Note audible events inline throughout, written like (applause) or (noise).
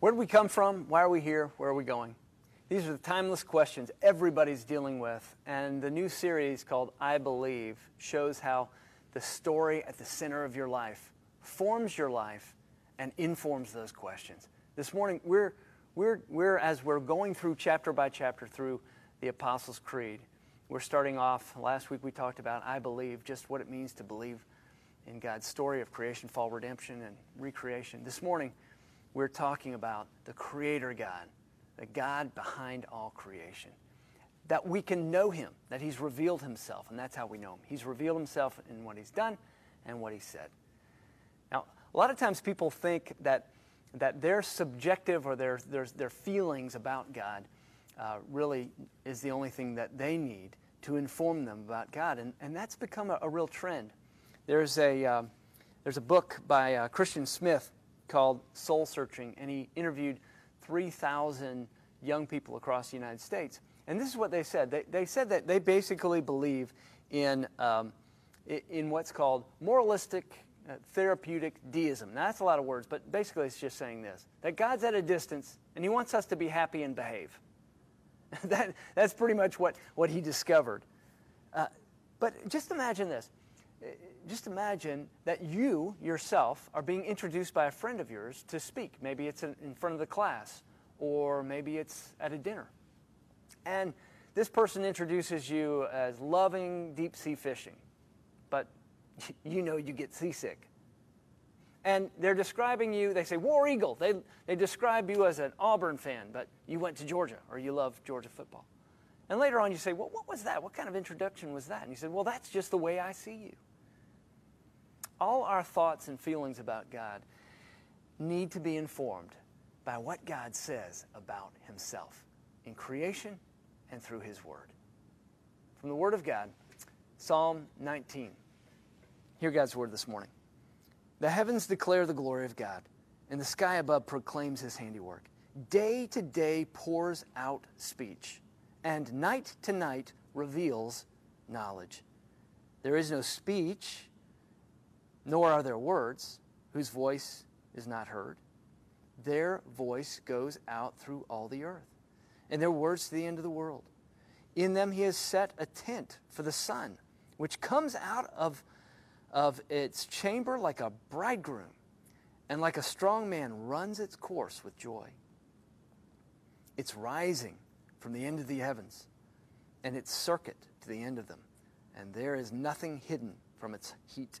Where did we come from? Why are we here? Where are we going? These are the timeless questions everybody's dealing with. And the new series called I Believe shows how the story at the center of your life forms your life and informs those questions. This morning, we're, we're, we're as we're going through chapter by chapter through the Apostles' Creed, we're starting off. Last week we talked about I believe, just what it means to believe in God's story of creation, fall, redemption, and recreation. This morning, we're talking about the Creator God, the God behind all creation. That we can know Him, that He's revealed Himself, and that's how we know Him. He's revealed Himself in what He's done and what He said. Now, a lot of times people think that, that their subjective or their, their, their feelings about God uh, really is the only thing that they need to inform them about God, and, and that's become a, a real trend. There's a, uh, there's a book by uh, Christian Smith called Soul Searching, and he interviewed 3,000 young people across the United States. And this is what they said. They, they said that they basically believe in, um, in what's called moralistic, uh, therapeutic deism. Now, that's a lot of words, but basically it's just saying this that God's at a distance, and He wants us to be happy and behave. (laughs) that, that's pretty much what, what He discovered. Uh, but just imagine this just imagine that you yourself are being introduced by a friend of yours to speak. Maybe it's in front of the class, or maybe it's at a dinner. And this person introduces you as loving deep sea fishing, but (laughs) you know you get seasick. And they're describing you, they say, War Eagle. They, they describe you as an Auburn fan, but you went to Georgia or you love Georgia football. And later on, you say, Well, what was that? What kind of introduction was that? And he said, Well, that's just the way I see you all our thoughts and feelings about God need to be informed by what God says about Himself in creation and through His Word. From the Word of God, Psalm 19. Hear God's Word this morning. The heavens declare the glory of God, and the sky above proclaims His handiwork. Day to day pours out speech, and night to night reveals knowledge. There is no speech nor are there words whose voice is not heard. Their voice goes out through all the earth, and their words to the end of the world. In them he has set a tent for the sun, which comes out of, of its chamber like a bridegroom, and like a strong man runs its course with joy. It's rising from the end of the heavens, and its circuit to the end of them, and there is nothing hidden from its heat.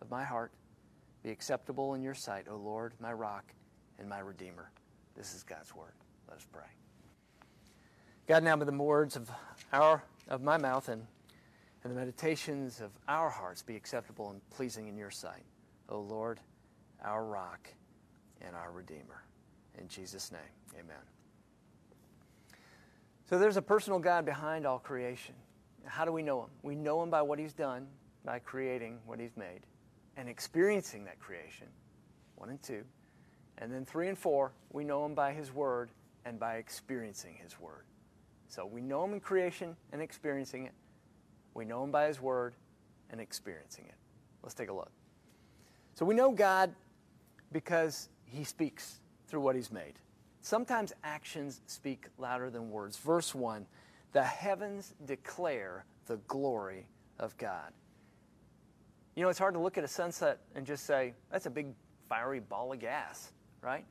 of my heart be acceptable in your sight, O Lord, my rock and my redeemer. This is God's word. Let us pray. God, now with the words of our of my mouth and, and the meditations of our hearts be acceptable and pleasing in your sight, O Lord, our rock and our redeemer. In Jesus' name, amen. So there's a personal God behind all creation. How do we know him? We know him by what he's done, by creating what he's made and experiencing that creation. One and two. And then three and four, we know him by his word and by experiencing his word. So we know him in creation and experiencing it. We know him by his word and experiencing it. Let's take a look. So we know God because he speaks through what he's made. Sometimes actions speak louder than words. Verse 1 The heavens declare the glory of God. You know, it's hard to look at a sunset and just say, that's a big fiery ball of gas, right?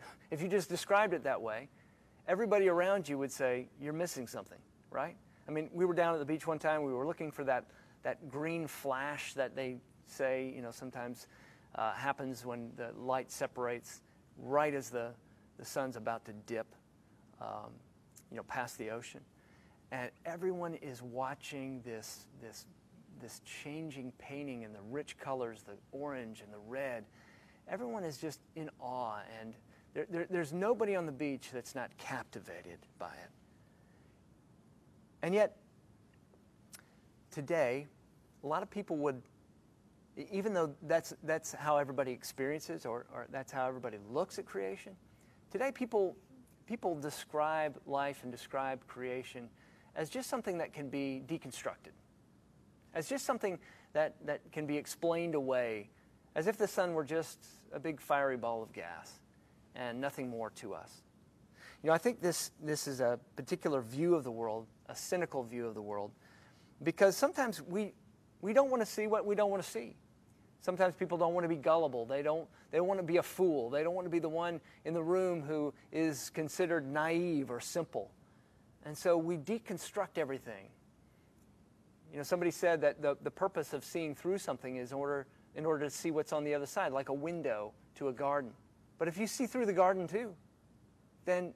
(laughs) If you just described it that way, everybody around you would say, You're missing something, right? I mean, we were down at the beach one time, we were looking for that, that green flash that they say, you know, sometimes uh, happens when the light separates right as the, the sun's about to dip, um, you know, past the ocean. And everyone is watching this, this, this changing painting and the rich colors, the orange and the red. Everyone is just in awe, and there, there, there's nobody on the beach that's not captivated by it. And yet, today, a lot of people would, even though that's, that's how everybody experiences or, or that's how everybody looks at creation, today people, people describe life and describe creation as just something that can be deconstructed, as just something that, that can be explained away, as if the sun were just a big fiery ball of gas and nothing more to us. You know, I think this, this is a particular view of the world, a cynical view of the world, because sometimes we, we don't want to see what we don't want to see. Sometimes people don't want to be gullible. They don't, they want to be a fool. They don't want to be the one in the room who is considered naive or simple. And so we deconstruct everything. You know, somebody said that the, the purpose of seeing through something is in order, in order to see what's on the other side, like a window to a garden. But if you see through the garden too, then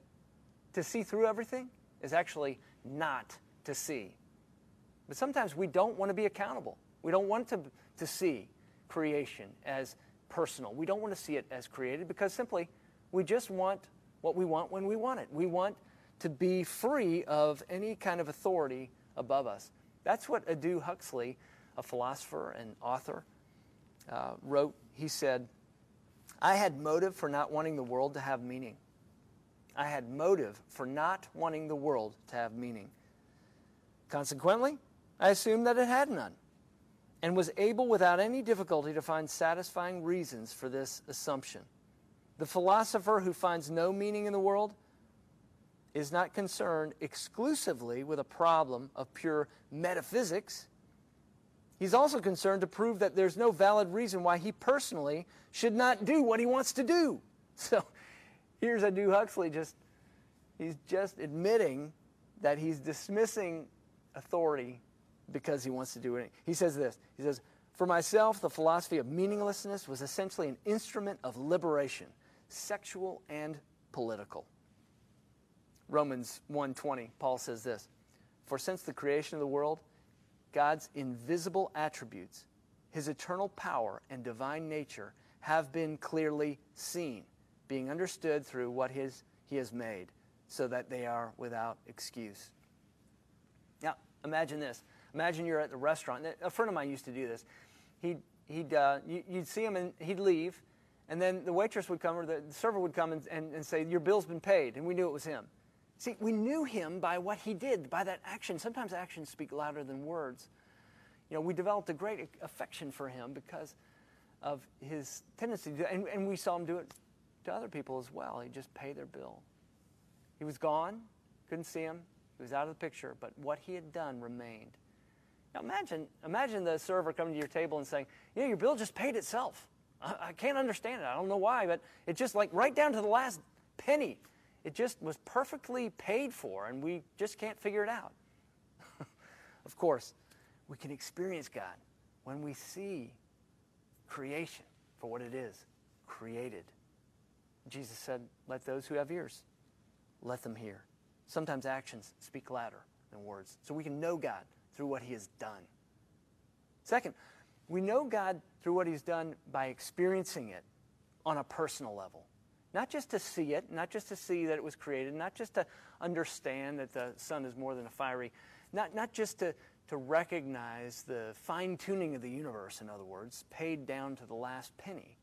to see through everything is actually not to see. But sometimes we don't want to be accountable. We don't want to, to see creation as personal. We don't want to see it as created because simply we just want what we want when we want it. We want to be free of any kind of authority above us. That's what Aldous Huxley, a philosopher and author, uh, wrote. He said, I had motive for not wanting the world to have meaning. I had motive for not wanting the world to have meaning. Consequently, I assumed that it had none, and was able without any difficulty to find satisfying reasons for this assumption. The philosopher who finds no meaning in the world is not concerned exclusively with a problem of pure metaphysics. He's also concerned to prove that there's no valid reason why he personally should not do what he wants to do. (laughs) So here's Aldous Huxley just he's just admitting that he's dismissing authority because he wants to do it. He says this He says, For myself, the philosophy of meaninglessness was essentially an instrument of liberation, sexual and political. Romans 1:20, Paul says this, For since the creation of the world, God's invisible attributes, his eternal power and divine nature have been clearly seen, being understood through what his, he has made, so that they are without excuse. Now, imagine this. Imagine you're at the restaurant. A friend of mine used to do this. He'd, he'd, uh, you'd see him and he'd leave, and then the waitress would come or the server would come and, and, and say, Your bill's been paid. And we knew it was him. See, we knew him by what he did, by that action. Sometimes actions speak louder than words. You know, we developed a great affection for him because of his tendency to, and, and we saw him do it to other people as well. He'd just pay their bill. He was gone, couldn't see him, he was out of the picture, but what he had done remained. Now imagine, imagine the server coming to your table and saying, you know, your bill just paid itself. I, I can't understand it. I don't know why, but it just like right down to the last penny, it just was perfectly paid for, and we just can't figure it out." (laughs) of course, we can experience God when we see creation for what it is, created. Jesus said, "Let those who have ears, let them hear." Sometimes actions speak louder than words, so we can know God through what he has done. Second, we know God through what he's done by experiencing it on a personal level. Not just to see it, not just to see that it was created, not just to understand that the sun is more than a fiery, not, not just to, to recognize the fine tuning of the universe, in other words, paid down to the last penny,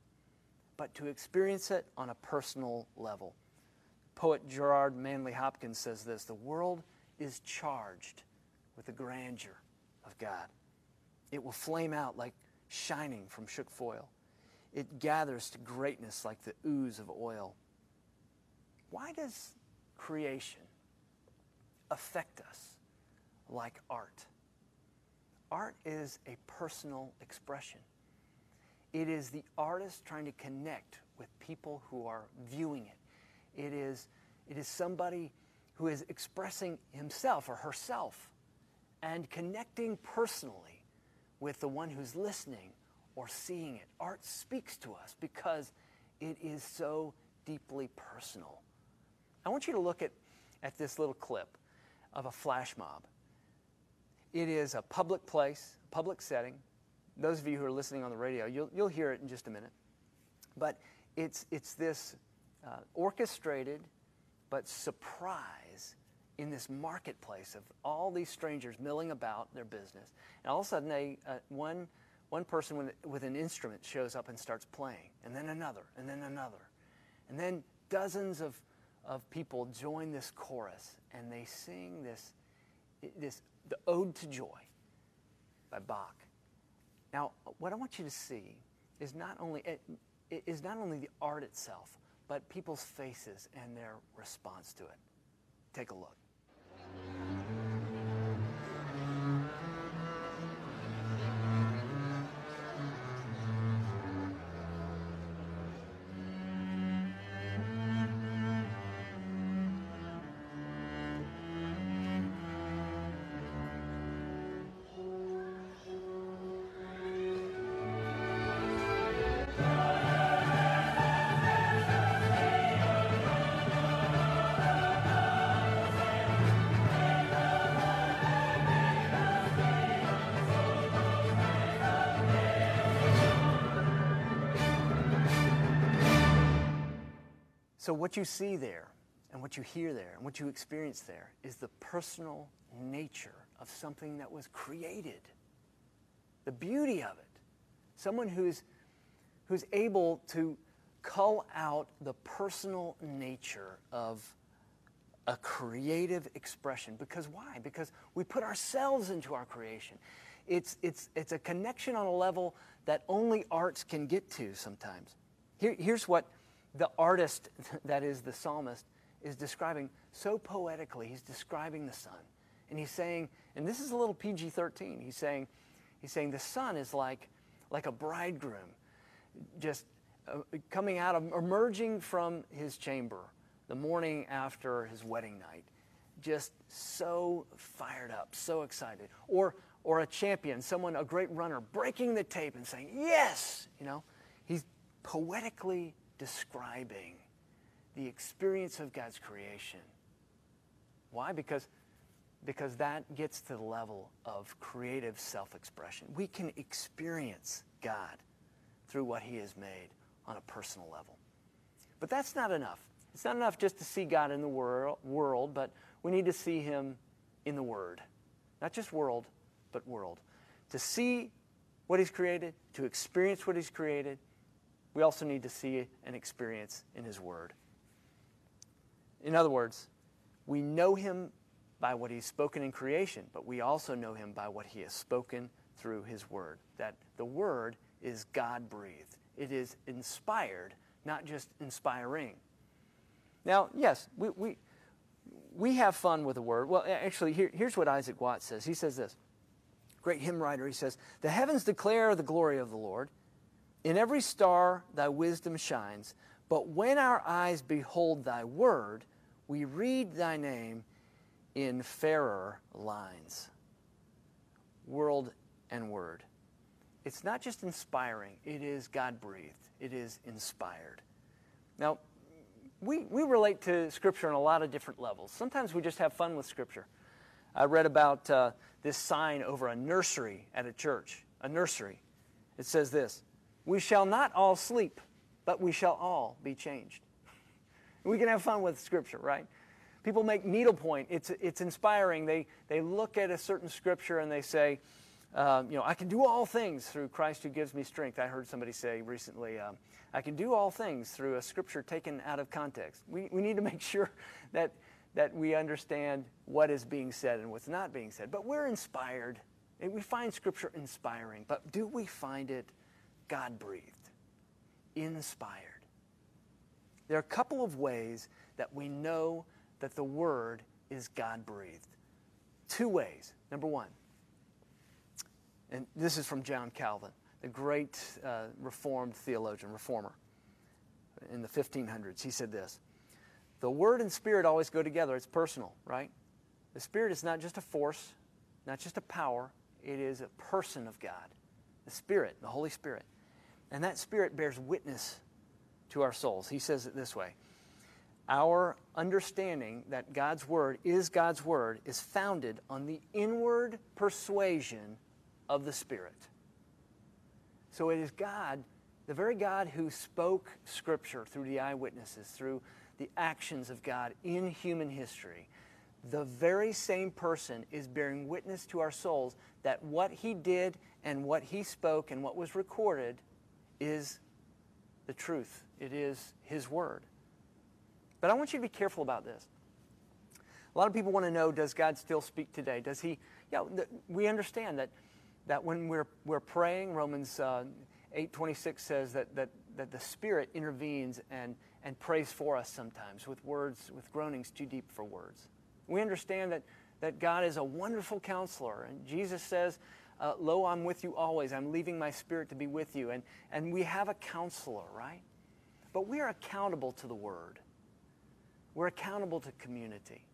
but to experience it on a personal level. Poet Gerard Manley Hopkins says this The world is charged with the grandeur of God. It will flame out like shining from shook foil. It gathers to greatness like the ooze of oil. Why does creation affect us like art? Art is a personal expression. It is the artist trying to connect with people who are viewing it. It is, it is somebody who is expressing himself or herself and connecting personally with the one who's listening or seeing it. Art speaks to us because it is so deeply personal. I want you to look at, at this little clip of a flash mob. It is a public place, public setting. Those of you who are listening on the radio, you'll, you'll hear it in just a minute. But it's, it's this uh, orchestrated but surprise in this marketplace of all these strangers milling about their business. And all of a sudden, they, uh, one, one person with, an instrument shows up and starts playing, and then another, and then another. And then dozens of, of people join this chorus, and they sing this, this the Ode to Joy by Bach. Now, what I want you to see is not only, is not only the art itself, but people's faces and their response to it. Take a look. So, what you see there, and what you hear there, and what you experience there is the personal nature of something that was created. The beauty of it. Someone who's, who's able to cull out the personal nature of a creative expression. Because why? Because we put ourselves into our creation. It's, it's, it's a connection on a level that only arts can get to sometimes. Here, here's what the artist, (laughs) that is the psalmist, is describing so poetically. He's describing the sun. And he's saying, and this is a little PG 13, he's saying, he's saying the sun is like, like a bridegroom, just uh, coming out of, emerging from his chamber the morning after his wedding night, just so fired up, so excited. Or, or a champion, someone, a great runner, breaking the tape and saying, Yes! You know, he's poetically describing the experience of God's creation. Why? Because, because that gets to the level of creative self expression. We can experience God through what He has made on a personal level. But that's not enough. It's not enough just to see God in the world, world but we need to see Him in the Word. Not just world, but world. To see what He's created, to experience what He's created, we also need to see and experience in His Word. In other words, we know Him by what He's spoken in creation, but we also know Him by what He has spoken through His Word. That the Word is God breathed, it is inspired, not just inspiring. Now, yes, we, we, we have fun with the Word. Well, actually, here, here's what Isaac Watts says. He says this great hymn writer, he says, The heavens declare the glory of the Lord. In every star thy wisdom shines, but when our eyes behold thy word, we read thy name in fairer lines. World and word. It's not just inspiring, it is God breathed, it is inspired. Now, we, we relate to Scripture on a lot of different levels. Sometimes we just have fun with Scripture. I read about uh, this sign over a nursery at a church, a nursery. It says this we shall not all sleep, but we shall all be changed. We can have fun with Scripture, right? People make needlepoint. It's, it's inspiring. They, they look at a certain Scripture and they say, um, you know, I can do all things through Christ who gives me strength. I heard somebody say recently, um, I can do all things through a Scripture taken out of context. We, we need to make (laughs) sure that, that we understand what is being said and what's not being said. But we're inspired. We find Scripture inspiring, but do we find it God breathed, inspired. There are a couple of ways that we know that the Word is God breathed. Two ways. Number one, and this is from John Calvin, the great uh, Reformed theologian, reformer in the 1500s. He said this The Word and Spirit always go together. It's personal, right? The Spirit is not just a force, not just a power, it is a person of God. The Spirit, the Holy Spirit. And that Spirit bears witness to our souls. He says it this way Our understanding that God's Word is God's Word is founded on the inward persuasion of the Spirit. So it is God, the very God who spoke Scripture through the eyewitnesses, through the actions of God in human history. The very same person is bearing witness to our souls that what he did and what he spoke and what was recorded is the truth. It is his word. But I want you to be careful about this. A lot of people want to know does God still speak today? Does he? Yeah, we understand that, that when we're, we're praying, Romans uh, 8.26 says that, that, that the Spirit intervenes and, and prays for us sometimes with words, with groanings too deep for words. We understand that, that God is a wonderful counselor. And Jesus says, uh, Lo, I'm with you always. I'm leaving my spirit to be with you. And, and we have a counselor, right? But we are accountable to the Word, we're accountable to community.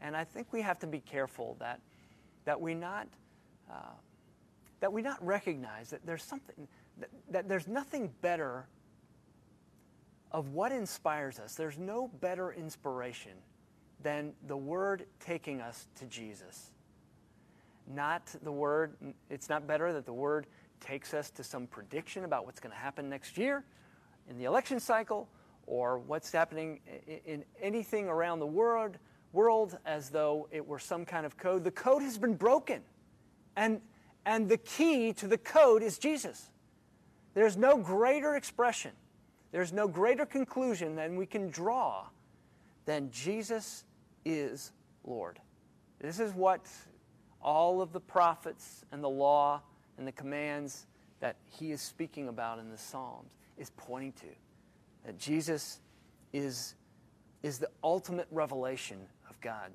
And I think we have to be careful that, that we not. Uh, that we not recognize that there's something that, that there's nothing better of what inspires us. There's no better inspiration than the Word taking us to Jesus. Not the Word, it's not better that the Word takes us to some prediction about what's going to happen next year in the election cycle or what's happening in anything around the world, world as though it were some kind of code. The code has been broken. And, and the key to the code is Jesus. There's no greater expression, there's no greater conclusion than we can draw than Jesus is Lord. This is what all of the prophets and the law and the commands that he is speaking about in the Psalms is pointing to. That Jesus is, is the ultimate revelation of God.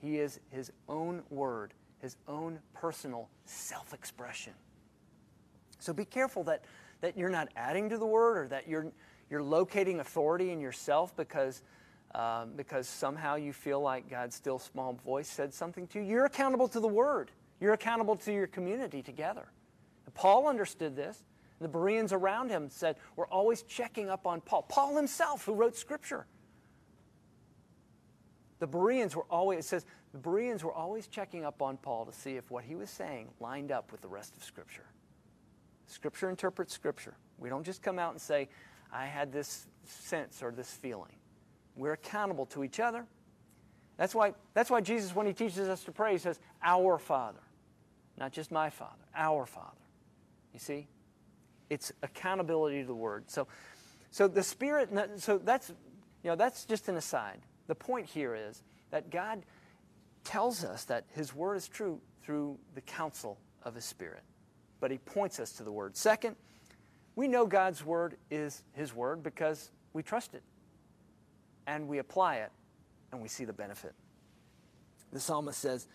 He is his own word, his own personal self expression. So be careful that, that you're not adding to the word or that you're, you're locating authority in yourself because um, because somehow you feel like God's still small voice said something to you. You're accountable to the Word. You're accountable to your community together. And Paul understood this. The Bereans around him said, We're always checking up on Paul. Paul himself, who wrote Scripture. The Bereans were always, it says, the Bereans were always checking up on Paul to see if what he was saying lined up with the rest of Scripture. Scripture interprets Scripture. We don't just come out and say, I had this sense or this feeling. We're accountable to each other. That's why, that's why Jesus, when he teaches us to pray, he says, Our Father. Not just my Father, our Father. You see? It's accountability to the Word. So, so the Spirit, so that's, you know, that's just an aside. The point here is that God tells us that His Word is true through the counsel of His Spirit. But He points us to the Word. Second, we know God's Word is His Word because we trust it and we apply it and we see the benefit. The psalmist says,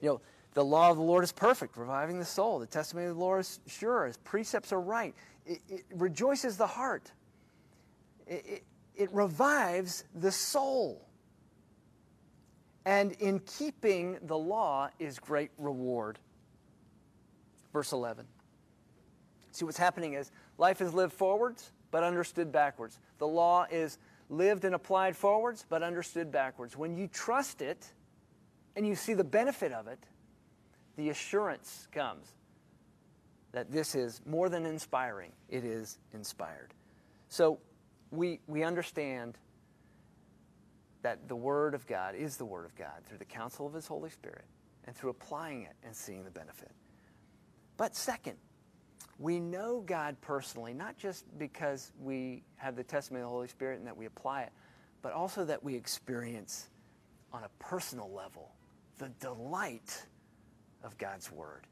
you know, the law of the Lord is perfect, reviving the soul. The testimony of the Lord is sure. His precepts are right. It, it rejoices the heart. It, it, it revives the soul. And in keeping the law is great reward. Verse 11. See, what's happening is life is lived forwards, but understood backwards. The law is lived and applied forwards, but understood backwards. When you trust it and you see the benefit of it, the assurance comes that this is more than inspiring, it is inspired. So we, we understand that the Word of God is the Word of God through the counsel of His Holy Spirit and through applying it and seeing the benefit. But second, we know God personally, not just because we have the testimony of the Holy Spirit and that we apply it, but also that we experience on a personal level the delight of God's Word.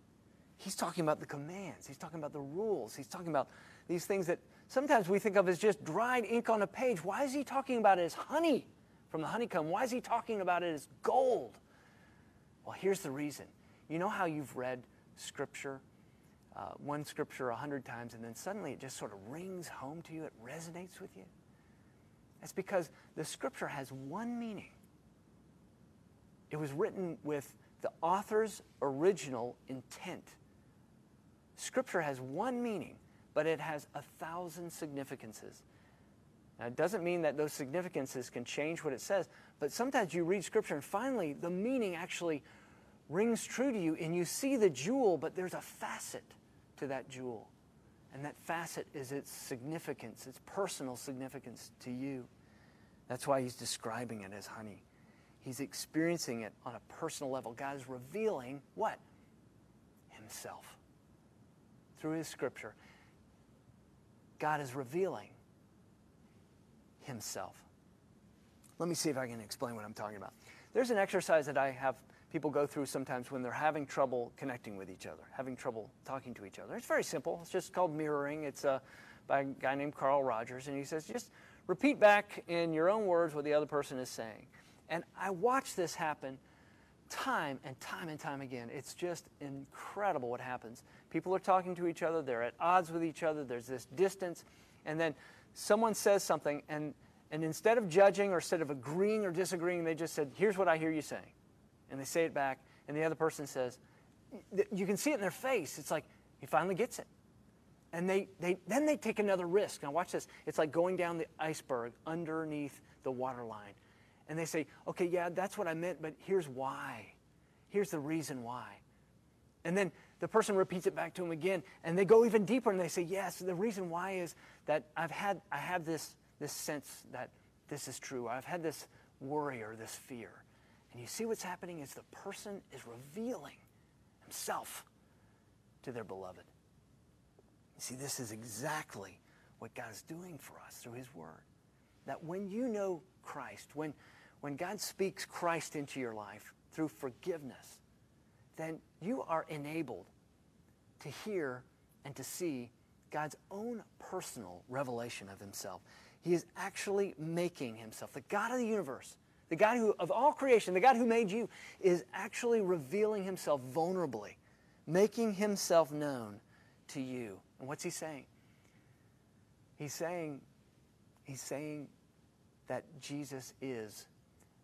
He's talking about the commands, He's talking about the rules, He's talking about these things that sometimes we think of as just dried ink on a page. Why is He talking about it as honey from the honeycomb? Why is He talking about it as gold? Well, here's the reason. You know how you've read Scripture? Uh, one scripture a hundred times, and then suddenly it just sort of rings home to you, it resonates with you. That's because the scripture has one meaning. It was written with the author's original intent. Scripture has one meaning, but it has a thousand significances. Now, it doesn't mean that those significances can change what it says, but sometimes you read Scripture and finally the meaning actually rings true to you and you see the jewel, but there's a facet to that jewel. And that facet is its significance, its personal significance to you. That's why he's describing it as honey. He's experiencing it on a personal level. God is revealing what? Himself. Through his scripture. God is revealing himself. Let me see if I can explain what I'm talking about. There's an exercise that I have people go through sometimes when they're having trouble connecting with each other, having trouble talking to each other. It's very simple. It's just called mirroring. It's uh, by a guy named Carl Rogers, and he says just repeat back in your own words what the other person is saying. And I watch this happen time and time and time again. It's just incredible what happens. People are talking to each other, they're at odds with each other, there's this distance, and then someone says something, and, and instead of judging or instead of agreeing or disagreeing, they just said, Here's what I hear you saying and they say it back, and the other person says, you can see it in their face. It's like he finally gets it. And they, they, then they take another risk. Now, watch this. It's like going down the iceberg underneath the water line. And they say, okay, yeah, that's what I meant, but here's why. Here's the reason why. And then the person repeats it back to him again, and they go even deeper and they say, yes, the reason why is that I've had, I have this, this sense that this is true. I've had this worry or this fear. And you see what's happening is the person is revealing himself to their beloved. You see, this is exactly what God is doing for us through His Word. That when you know Christ, when, when God speaks Christ into your life through forgiveness, then you are enabled to hear and to see God's own personal revelation of Himself. He is actually making Himself, the God of the universe, the God who, of all creation, the God who made you, is actually revealing himself vulnerably, making himself known to you. And what's he saying? He's saying, he's saying that Jesus is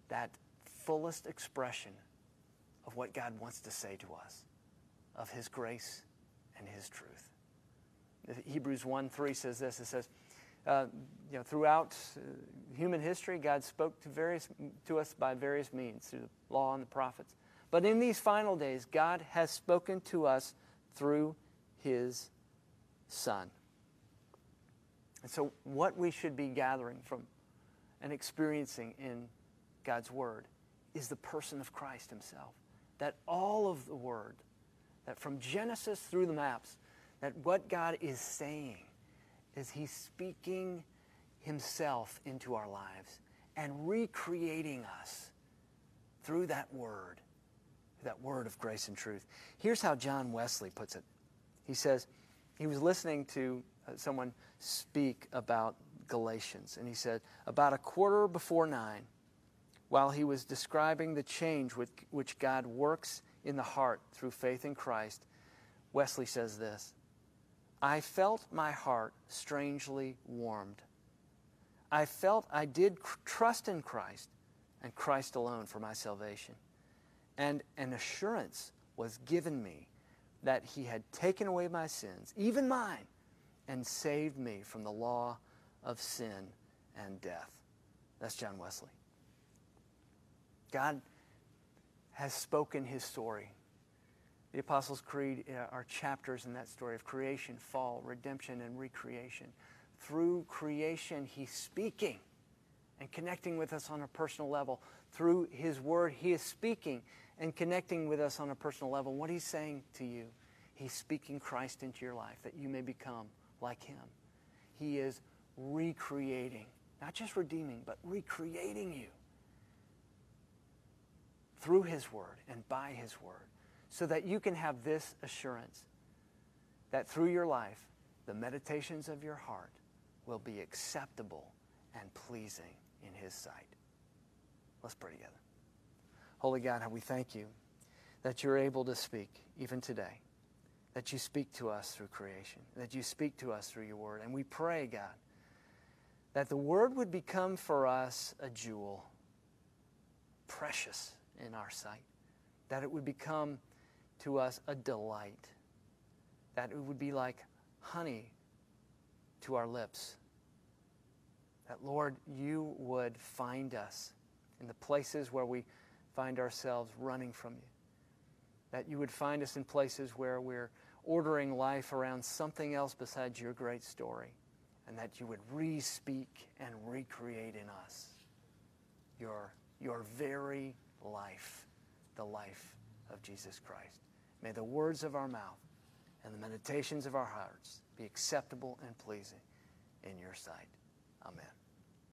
that fullest expression of what God wants to say to us, of his grace and his truth. Hebrews 1 3 says this it says, uh, you know, throughout uh, human history, God spoke to, various, to us by various means, through the law and the prophets. But in these final days, God has spoken to us through His Son. And so, what we should be gathering from and experiencing in God's Word is the person of Christ Himself. That all of the Word, that from Genesis through the maps, that what God is saying is He's speaking Himself into our lives and recreating us through that word, that word of grace and truth. Here's how John Wesley puts it He says, he was listening to uh, someone speak about Galatians, and he said, about a quarter before nine, while he was describing the change with, which God works in the heart through faith in Christ, Wesley says this I felt my heart strangely warmed. I felt I did trust in Christ and Christ alone for my salvation. And an assurance was given me that He had taken away my sins, even mine, and saved me from the law of sin and death. That's John Wesley. God has spoken His story the Apostles' Creed uh, are chapters in that story of creation, fall, redemption, and recreation. Through creation, He's speaking and connecting with us on a personal level. Through His Word, He is speaking and connecting with us on a personal level. What He's saying to you, He's speaking Christ into your life that you may become like Him. He is recreating, not just redeeming, but recreating you through His Word and by His Word so that you can have this assurance that through your life, the meditations of your heart will be acceptable and pleasing in His sight. Let's pray together. Holy God, how we thank you that you're able to speak even today, that you speak to us through creation, that you speak to us through your word. And we pray, God, that the Word would become for us a jewel, precious in our sight, that it would become to us a delight, that it would be like honey to our lips. That, Lord, you would find us in the places where we find ourselves running from you. That you would find us in places where we're ordering life around something else besides your great story. And that you would re speak and recreate in us your, your very life, the life of Jesus Christ. May the words of our mouth and the meditations of our hearts be acceptable and pleasing in your sight. Amen.